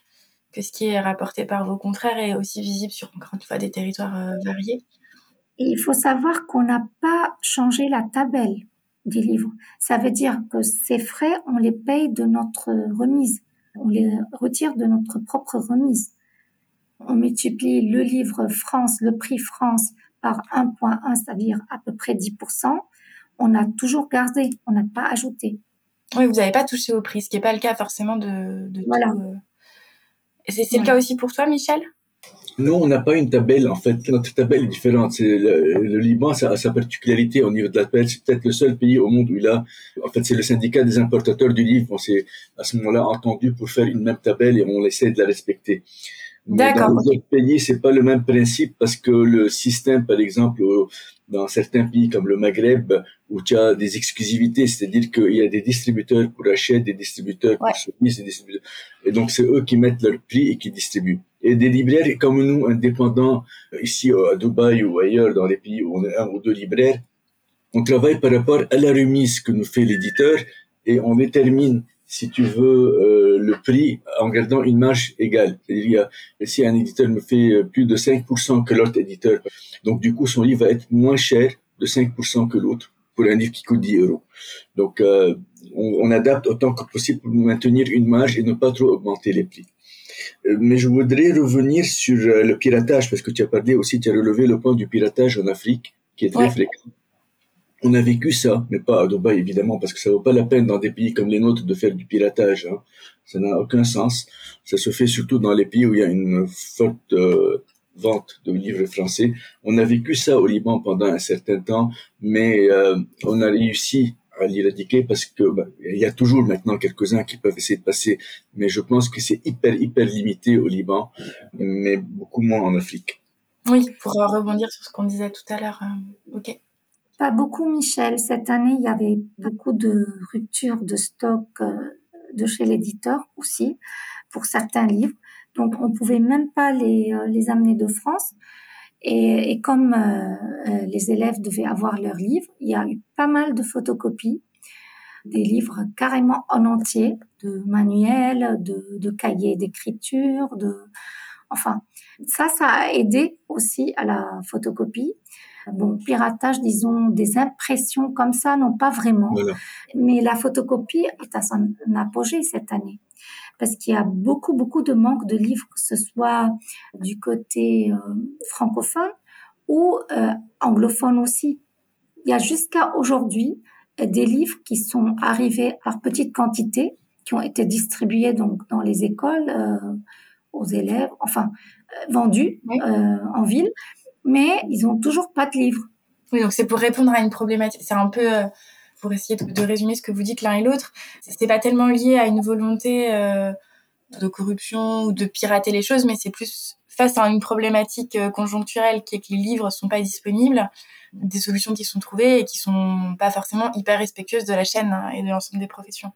que ce qui est rapporté par vos confrères est aussi visible sur, encore une fois, des territoires euh, variés. Et il faut savoir qu'on n'a pas changé la tabelle des livres. Ça veut dire que ces frais, on les paye de notre remise. On les retire de notre propre remise. On multiplie le livre France, le prix France par 1.1, c'est-à-dire à peu près 10%. On a toujours gardé, on n'a pas ajouté. Oui, vous n'avez pas touché au prix, ce qui n'est pas le cas forcément de, de voilà. tout. Euh. C'est le cas aussi pour toi, Michel? Non, on n'a pas une tabelle. En fait, notre tabelle est différente. Le, Liban, ça a sa particularité au niveau de la tabelle. C'est peut-être le seul pays au monde où il a. En fait, c'est le syndicat des importateurs du livre. On s'est à ce moment-là entendu pour faire une même tabelle et on essaie de la respecter. D'accord. Dans les autres pays, c'est pas le même principe parce que le système, par exemple, dans certains pays comme le Maghreb, où tu as des exclusivités, c'est-à-dire qu'il y a des distributeurs pour acheter, des distributeurs pour ouais. des distributeurs. Et donc, c'est eux qui mettent leur prix et qui distribuent. Et des libraires comme nous, indépendants, ici à Dubaï ou ailleurs, dans les pays où on est un ou deux libraires, on travaille par rapport à la remise que nous fait l'éditeur et on détermine, si tu veux, euh, le prix en gardant une marge égale. C'est-à-dire, si un éditeur me fait plus de 5% que l'autre éditeur, donc du coup, son livre va être moins cher de 5% que l'autre pour un livre qui coûte 10 euros. Donc, euh, on, on, adapte autant que possible pour maintenir une marge et ne pas trop augmenter les prix. Euh, mais je voudrais revenir sur euh, le piratage, parce que tu as parlé aussi, tu as relevé le point du piratage en Afrique, qui est très ouais. fréquent. On a vécu ça, mais pas à Dubaï évidemment, parce que ça vaut pas la peine dans des pays comme les nôtres de faire du piratage. Hein. Ça n'a aucun sens. Ça se fait surtout dans les pays où il y a une forte euh, vente de livres français. On a vécu ça au Liban pendant un certain temps, mais euh, on a réussi à l'éradiquer parce que bah, il y a toujours maintenant quelques-uns qui peuvent essayer de passer, mais je pense que c'est hyper hyper limité au Liban, mais beaucoup moins en Afrique. Oui, pour rebondir sur ce qu'on disait tout à l'heure. Euh, ok. Pas beaucoup, Michel. Cette année, il y avait beaucoup de ruptures de stock euh, de chez l'éditeur aussi pour certains livres. Donc, on pouvait même pas les, euh, les amener de France. Et, et comme euh, les élèves devaient avoir leurs livres, il y a eu pas mal de photocopies, des livres carrément en entier, de manuels, de, de cahiers d'écriture, de, enfin, ça, ça a aidé aussi à la photocopie. Bon, piratage, disons, des impressions comme ça, non pas vraiment. Voilà. Mais la photocopie est à son apogée cette année parce qu'il y a beaucoup, beaucoup de manque de livres, que ce soit du côté euh, francophone ou euh, anglophone aussi. Il y a jusqu'à aujourd'hui des livres qui sont arrivés par petite quantité, qui ont été distribués donc dans les écoles euh, aux élèves, enfin vendus Oui. en ville, mais ils ont toujours pas de livres. Oui, donc c'est pour répondre à une problématique. C'est un peu euh, pour essayer de, de résumer ce que vous dites l'un et l'autre. C'est pas tellement lié à une volonté euh, de corruption ou de pirater les choses, mais c'est plus face à une problématique euh, conjoncturelle qui est que les livres sont pas disponibles, des solutions qui sont trouvées et qui sont pas forcément hyper respectueuses de la chaîne hein, et de l'ensemble des professions.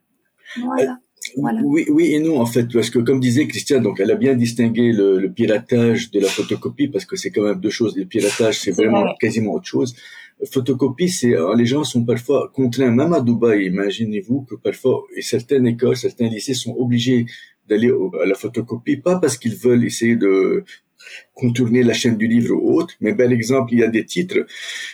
Voilà. Voilà. Oui, oui et non en fait, parce que comme disait Christiane, donc elle a bien distingué le, le piratage de la photocopie parce que c'est quand même deux choses. Le piratage, c'est vraiment vrai. quasiment autre chose. Photocopie, c'est les gens sont parfois contraints, même à Dubaï. Imaginez-vous que parfois, et certaines écoles, certains lycées sont obligés d'aller à la photocopie, pas parce qu'ils veulent essayer de contourner la chaîne du livre ou autre, mais par exemple, il y a des titres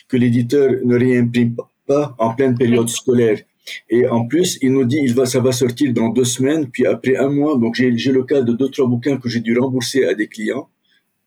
que l'éditeur ne réimprime pas en pleine période scolaire. Et en plus, il nous dit, il va, ça va sortir dans deux semaines, puis après un mois. Donc, j'ai, le cas de deux, trois bouquins que j'ai dû rembourser à des clients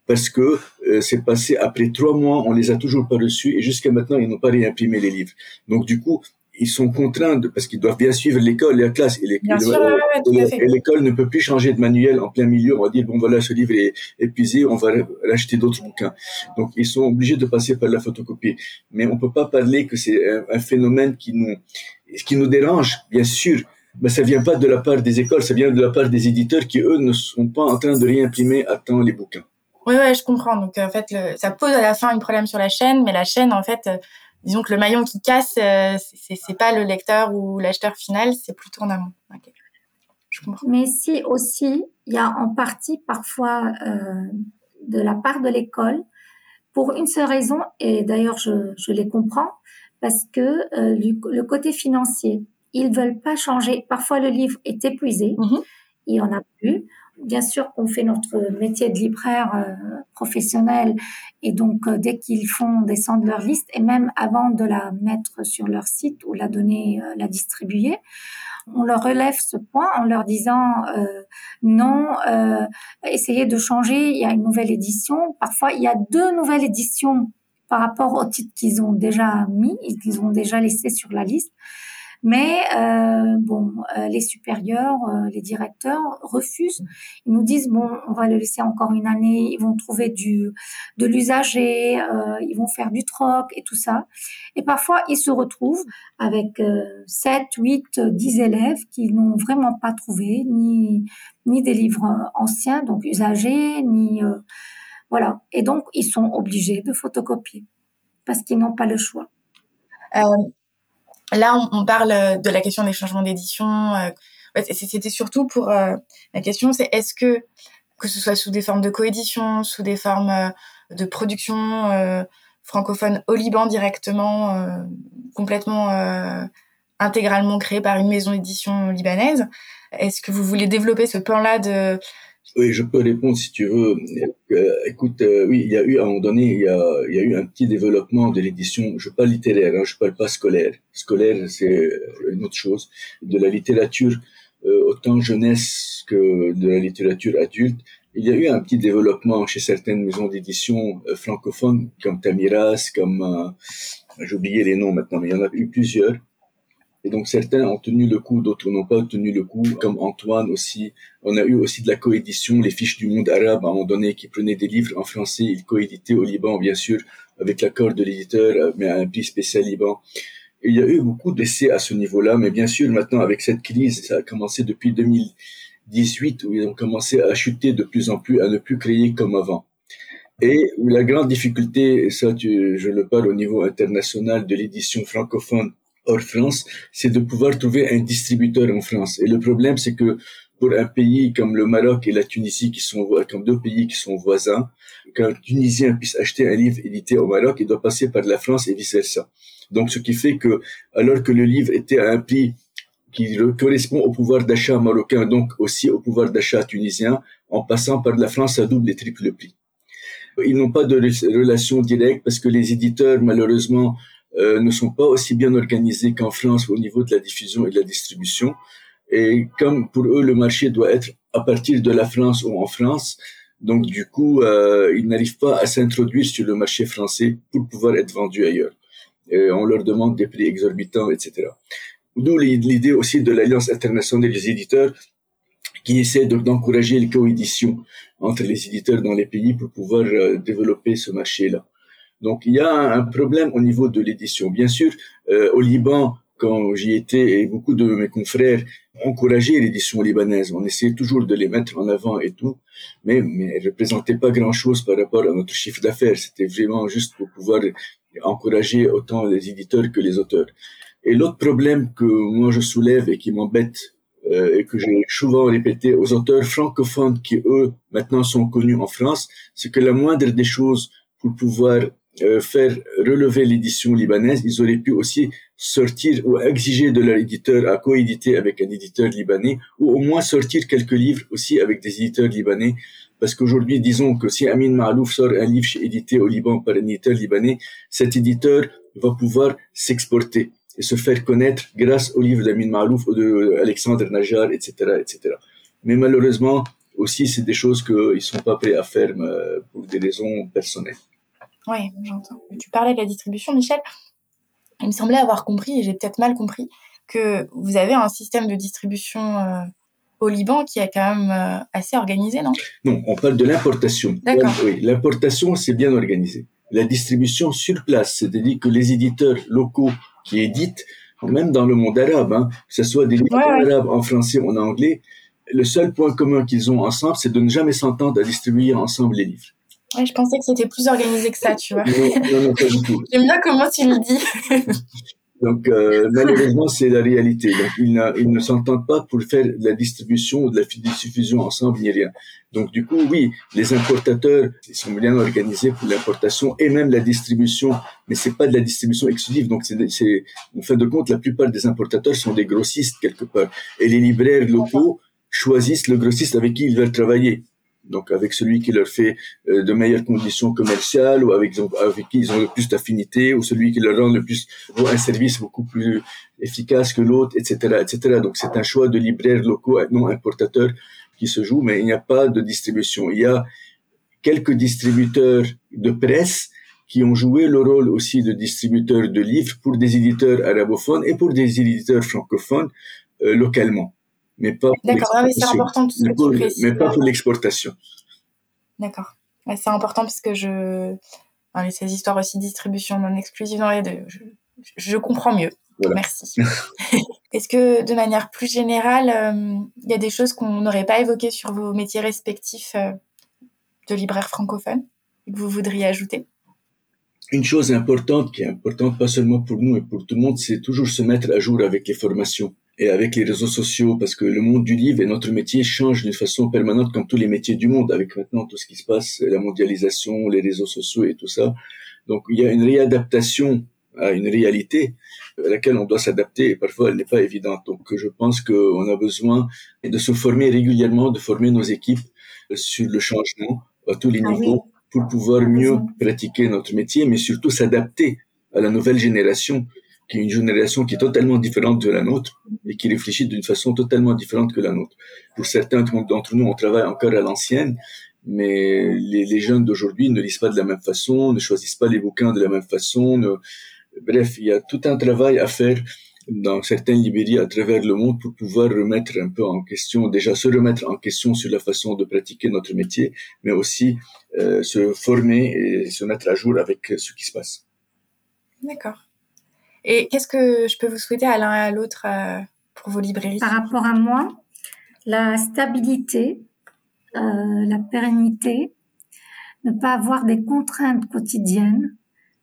parce que euh, c'est passé après trois mois, on les a toujours pas reçus et jusqu'à maintenant, ils n'ont pas réimprimé les livres. Donc, du coup, ils sont contraints de, parce qu'ils doivent bien suivre l'école, la classe, et, l'école ne peut plus changer de manuel en plein milieu. On va dire, bon, voilà, ce livre est épuisé, on va racheter d'autres bouquins. Donc, ils sont obligés de passer par la photocopie. Mais on peut pas parler que c'est un phénomène qui nous, qui nous dérange, bien sûr. Mais ça vient pas de la part des écoles, ça vient de la part des éditeurs qui, eux, ne sont pas en train de réimprimer à temps les bouquins. Oui, ouais, je comprends. Donc, euh, en fait, le, ça pose à la fin un problème sur la chaîne, mais la chaîne, en fait, euh, disons que le maillon qui casse, euh, c'est pas le lecteur ou l'acheteur final, c'est plutôt en amont. Je comprends. Mais si aussi, il y a en partie parfois euh, de la part de l'école, pour une seule raison, et d'ailleurs je, je les comprends, parce que euh, le, côté financier, ils veulent pas changer. Parfois le livre est épuisé, mm-hmm. il y en a plus. Bien sûr qu'on fait notre métier de libraire euh, professionnel et donc euh, dès qu'ils font descendre leur liste et même avant de la mettre sur leur site ou la donner, euh, la distribuer, on leur relève ce point en leur disant non, essayez de changer, il y a une nouvelle édition. Parfois, il y a deux nouvelles éditions par rapport au titre qu'ils ont déjà mis et qu'ils ont déjà laissé sur la liste. Mais euh, bon, euh, les supérieurs, euh, les directeurs refusent. Ils nous disent bon, on va le laisser encore une année. Ils vont trouver du de l'usager, ils vont faire du troc et tout ça. Et parfois, ils se retrouvent avec 7, 8, 10 élèves qui n'ont vraiment pas trouvé ni ni des livres anciens, donc usagés, ni voilà. Et donc, ils sont obligés de photocopier parce qu'ils n'ont pas le choix. Là, on, parle euh, de la question des changements d'édition. Euh, c'était surtout pour euh, la question, c'est est-ce que que ce soit sous des formes de coédition, sous des formes de production francophone au Liban directement, complètement intégralement créé par une maison d'édition libanaise. Est-ce que vous voulez développer ce plan-là de oui, je peux répondre si tu veux. Euh, écoute, euh, oui, il y a eu à un moment donné, il y a, il y a eu un petit développement de l'édition. Je parle littéraire, hein, je parle pas scolaire. Scolaire, c'est une autre chose. De la littérature euh, autant jeunesse que de la littérature adulte. Il y a eu un petit développement chez certaines maisons d'édition francophones, comme Tamiras, comme j'ai oublié les noms maintenant, mais il y en a eu plusieurs et donc certains ont tenu le coup, d'autres n'ont pas tenu le coup, comme Antoine aussi. On a eu aussi de la coédition, les fiches du monde arabe à un moment donné qui prenaient des livres en français, ils coéditaient au Liban bien sûr avec l'accord de l'éditeur, mais à un prix spécial Liban. il y a eu beaucoup d'essais à ce niveau-là, mais bien sûr maintenant avec cette crise, ça a commencé depuis 2018 où ils ont commencé à chuter de plus en plus, à ne plus créer comme avant. Et la grande difficulté, et ça je le parle au niveau international de l'édition francophone hors France, c'est de pouvoir trouver un distributeur en France. Et le problème, c'est que pour un pays comme le Maroc et la Tunisie, qui sont comme deux pays qui sont voisins, qu'un Tunisien puisse acheter un livre édité au Maroc, il doit passer par la France et vice versa. Donc, ce qui fait que, alors que le livre était à un prix qui correspond au pouvoir d'achat marocain, donc aussi au pouvoir d'achat tunisien, en passant par la France à double et triple prix. Ils n'ont pas de relation directe parce que les éditeurs, malheureusement, euh, ne sont pas aussi bien organisés qu'en France au niveau de la diffusion et de la distribution. Et comme pour eux, le marché doit être à partir de la France ou en France, donc du coup, euh, ils n'arrivent pas à s'introduire sur le marché français pour pouvoir être vendus ailleurs. On leur demande des prix exorbitants, etc. D'où l'idée aussi de l'Alliance internationale des éditeurs qui essaie d'encourager les coéditions entre les éditeurs dans les pays pour pouvoir euh, développer ce marché-là. Donc il y a un problème au niveau de l'édition. Bien sûr, euh, au Liban, quand j'y étais et beaucoup de mes confrères encourageaient l'édition libanaise. On essayait toujours de les mettre en avant et tout, mais, mais elles représentaient pas grand-chose par rapport à notre chiffre d'affaires. C'était vraiment juste pour pouvoir encourager autant les éditeurs que les auteurs. Et l'autre problème que moi je soulève et qui m'embête euh, et que j'ai souvent répété aux auteurs francophones qui eux maintenant sont connus en France, c'est que la moindre des choses pour pouvoir euh, faire relever l'édition libanaise, ils auraient pu aussi sortir ou exiger de leur éditeur à coéditer avec un éditeur libanais ou au moins sortir quelques livres aussi avec des éditeurs libanais. Parce qu'aujourd'hui, disons que si Amin Malouf sort un livre édité au Liban par un éditeur libanais, cet éditeur va pouvoir s'exporter et se faire connaître grâce au livre d'Amin Malouf ou d'Alexandre Najar, etc., etc. Mais malheureusement, aussi, c'est des choses qu'ils sont pas prêts à faire euh, pour des raisons personnelles. Oui, j'entends. Tu parlais de la distribution, Michel. Il me semblait avoir compris, et j'ai peut-être mal compris, que vous avez un système de distribution euh, au Liban qui est quand même euh, assez organisé, non? Non, on parle de l'importation. D'accord. Oui, l'importation, c'est bien organisé. La distribution sur place, c'est-à-dire que les éditeurs locaux qui éditent, même dans le monde arabe, hein, que ce soit des livres arabes en français ou en anglais, le seul point commun qu'ils ont ensemble, c'est de ne jamais s'entendre à distribuer ensemble les livres. Ouais, je pensais que c'était plus organisé que ça, tu vois. Non, non, pas du tout. J'aime bien comment tu le dis. Donc euh, malheureusement, c'est la réalité. Donc ils, ils ne s'entendent pas pour faire la distribution ou de la diffusion ensemble ni rien. Donc du coup, oui, les importateurs ils sont bien organisés pour l'importation et même la distribution, mais c'est pas de la distribution exclusive. Donc c'est en fin de compte, la plupart des importateurs sont des grossistes quelque part, et les libraires locaux choisissent le grossiste avec qui ils veulent travailler donc avec celui qui leur fait euh, de meilleures conditions commerciales ou avec, avec qui ils ont le plus d'affinité ou celui qui leur rend le plus un service beaucoup plus efficace que l'autre, etc., etc. Donc c'est un choix de libraires locaux non importateurs qui se joue, mais il n'y a pas de distribution. Il y a quelques distributeurs de presse qui ont joué le rôle aussi de distributeurs de livres pour des éditeurs arabophones et pour des éditeurs francophones euh, localement mais pas pour l'exportation. D'accord. c'est important parce que je... Enfin, ces histoires aussi de distribution non exclusive dans les deux, je, comprends mieux. Merci. Est-ce que de manière plus générale, euh, il y a des choses qu'on n'aurait pas évoquées sur vos métiers respectifs euh, de libraire francophone que vous voudriez ajouter? Une chose importante, qui est importante pas seulement pour nous et pour tout le monde, c'est toujours se mettre à jour avec les formations et avec les réseaux sociaux, parce que le monde du livre et notre métier changent d'une façon permanente comme tous les métiers du monde, avec maintenant tout ce qui se passe, la mondialisation, les réseaux sociaux et tout ça. Donc il y a une réadaptation à une réalité à laquelle on doit s'adapter et parfois elle n'est pas évidente. Donc je pense qu'on a besoin de se former régulièrement, de former nos équipes sur le changement à tous les ah niveaux pour pouvoir mieux pratiquer notre métier, mais surtout s'adapter à la nouvelle génération qui est une génération qui est totalement différente de la nôtre et qui réfléchit d'une façon totalement différente que la nôtre. Pour certains d'entre nous, on travaille encore à l'ancienne, mais les, jeunes d'aujourd'hui ne lisent pas de la même façon, ne choisissent pas les bouquins de la même façon. Bref, il y a tout un travail à faire dans certaines librairies à travers le monde pour pouvoir remettre un peu en question, déjà se remettre en question sur la façon de pratiquer notre métier, mais aussi euh, se former et se mettre à jour avec ce qui se passe. D'accord. Et qu'est-ce que je peux vous souhaiter à l'un et à l'autre euh, pour vos librairies? Par rapport à moi, la stabilité, euh, la pérennité, ne pas avoir des contraintes quotidiennes,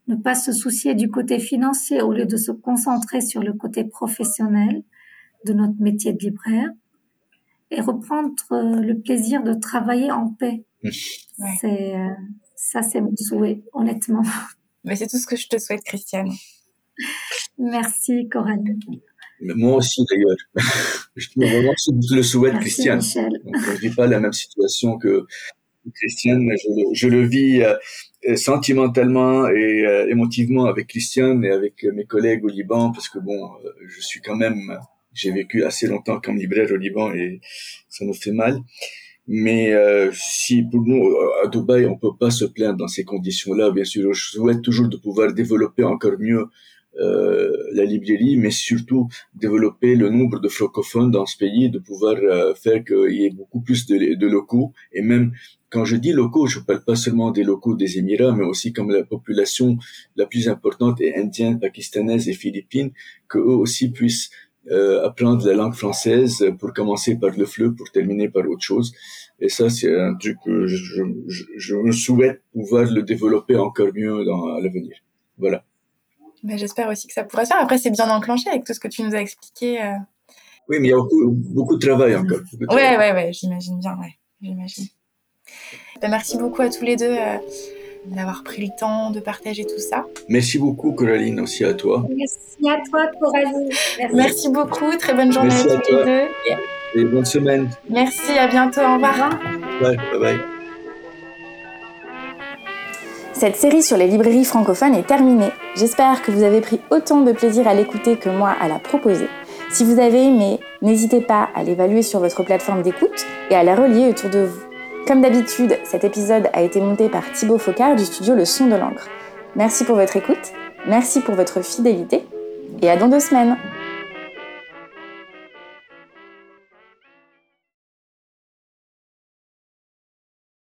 ne pas se soucier du côté financier au lieu de se concentrer sur le côté professionnel de notre métier de libraire et reprendre euh, le plaisir de travailler en paix. C'est ça, c'est mon souhait, honnêtement. Mais c'est tout ce que je te souhaite, Christiane. Merci Coralie. Moi aussi d'ailleurs. je le souhaite, Christiane. Donc, je vis pas la même situation que Christiane. Je, le vis euh, sentimentalement et euh, émotivement avec Christiane et avec mes collègues au Liban parce que bon, euh, je suis quand même, j'ai vécu assez longtemps comme libraire au Liban et ça me fait mal. Mais si pour nous à Dubaï on peut pas se plaindre dans ces conditions-là, bien sûr, je souhaite toujours de pouvoir développer encore mieux euh, la librairie, mais surtout développer le nombre de francophones dans ce pays, de pouvoir euh, faire qu'il y ait beaucoup plus de, locaux. Et même quand je dis locaux, je parle pas seulement des locaux des Émirats, mais aussi comme la population la plus importante est indienne, pakistanaise et philippine, que eux aussi puissent euh, apprendre la langue française pour commencer par le fleu, pour terminer par autre chose. Et ça, c'est un truc que je, je, je, souhaite pouvoir le développer encore mieux dans, à l'avenir. Voilà. Ben, j'espère aussi que ça pourra se faire. Après, c'est bien enclenché avec tout ce que tu nous as expliqué. Euh. Oui, mais il y a beaucoup, beaucoup de travail encore. Oui, Oui, ouais, ouais, j'imagine bien, ouais, j'imagine. Ben, merci beaucoup à tous les deux euh, d'avoir pris le temps de partager tout ça. Merci beaucoup, Coraline, aussi à toi. Merci à toi, Coraline. Merci, beaucoup, très bonne journée à, tous les deux. Et bonne semaine. Merci, à bientôt, au revoir. Bye, bye, bye. Cette série sur les librairies francophones est terminée. J'espère que vous avez pris autant de plaisir à l'écouter que moi à la proposer. Si vous avez aimé, n'hésitez pas à l'évaluer sur votre plateforme d'écoute et à la relier autour de vous. Comme d'habitude, cet épisode a été monté par Thibaut Focard du studio Le Son de l'encre. Merci pour votre écoute, merci pour votre fidélité et à dans deux semaines.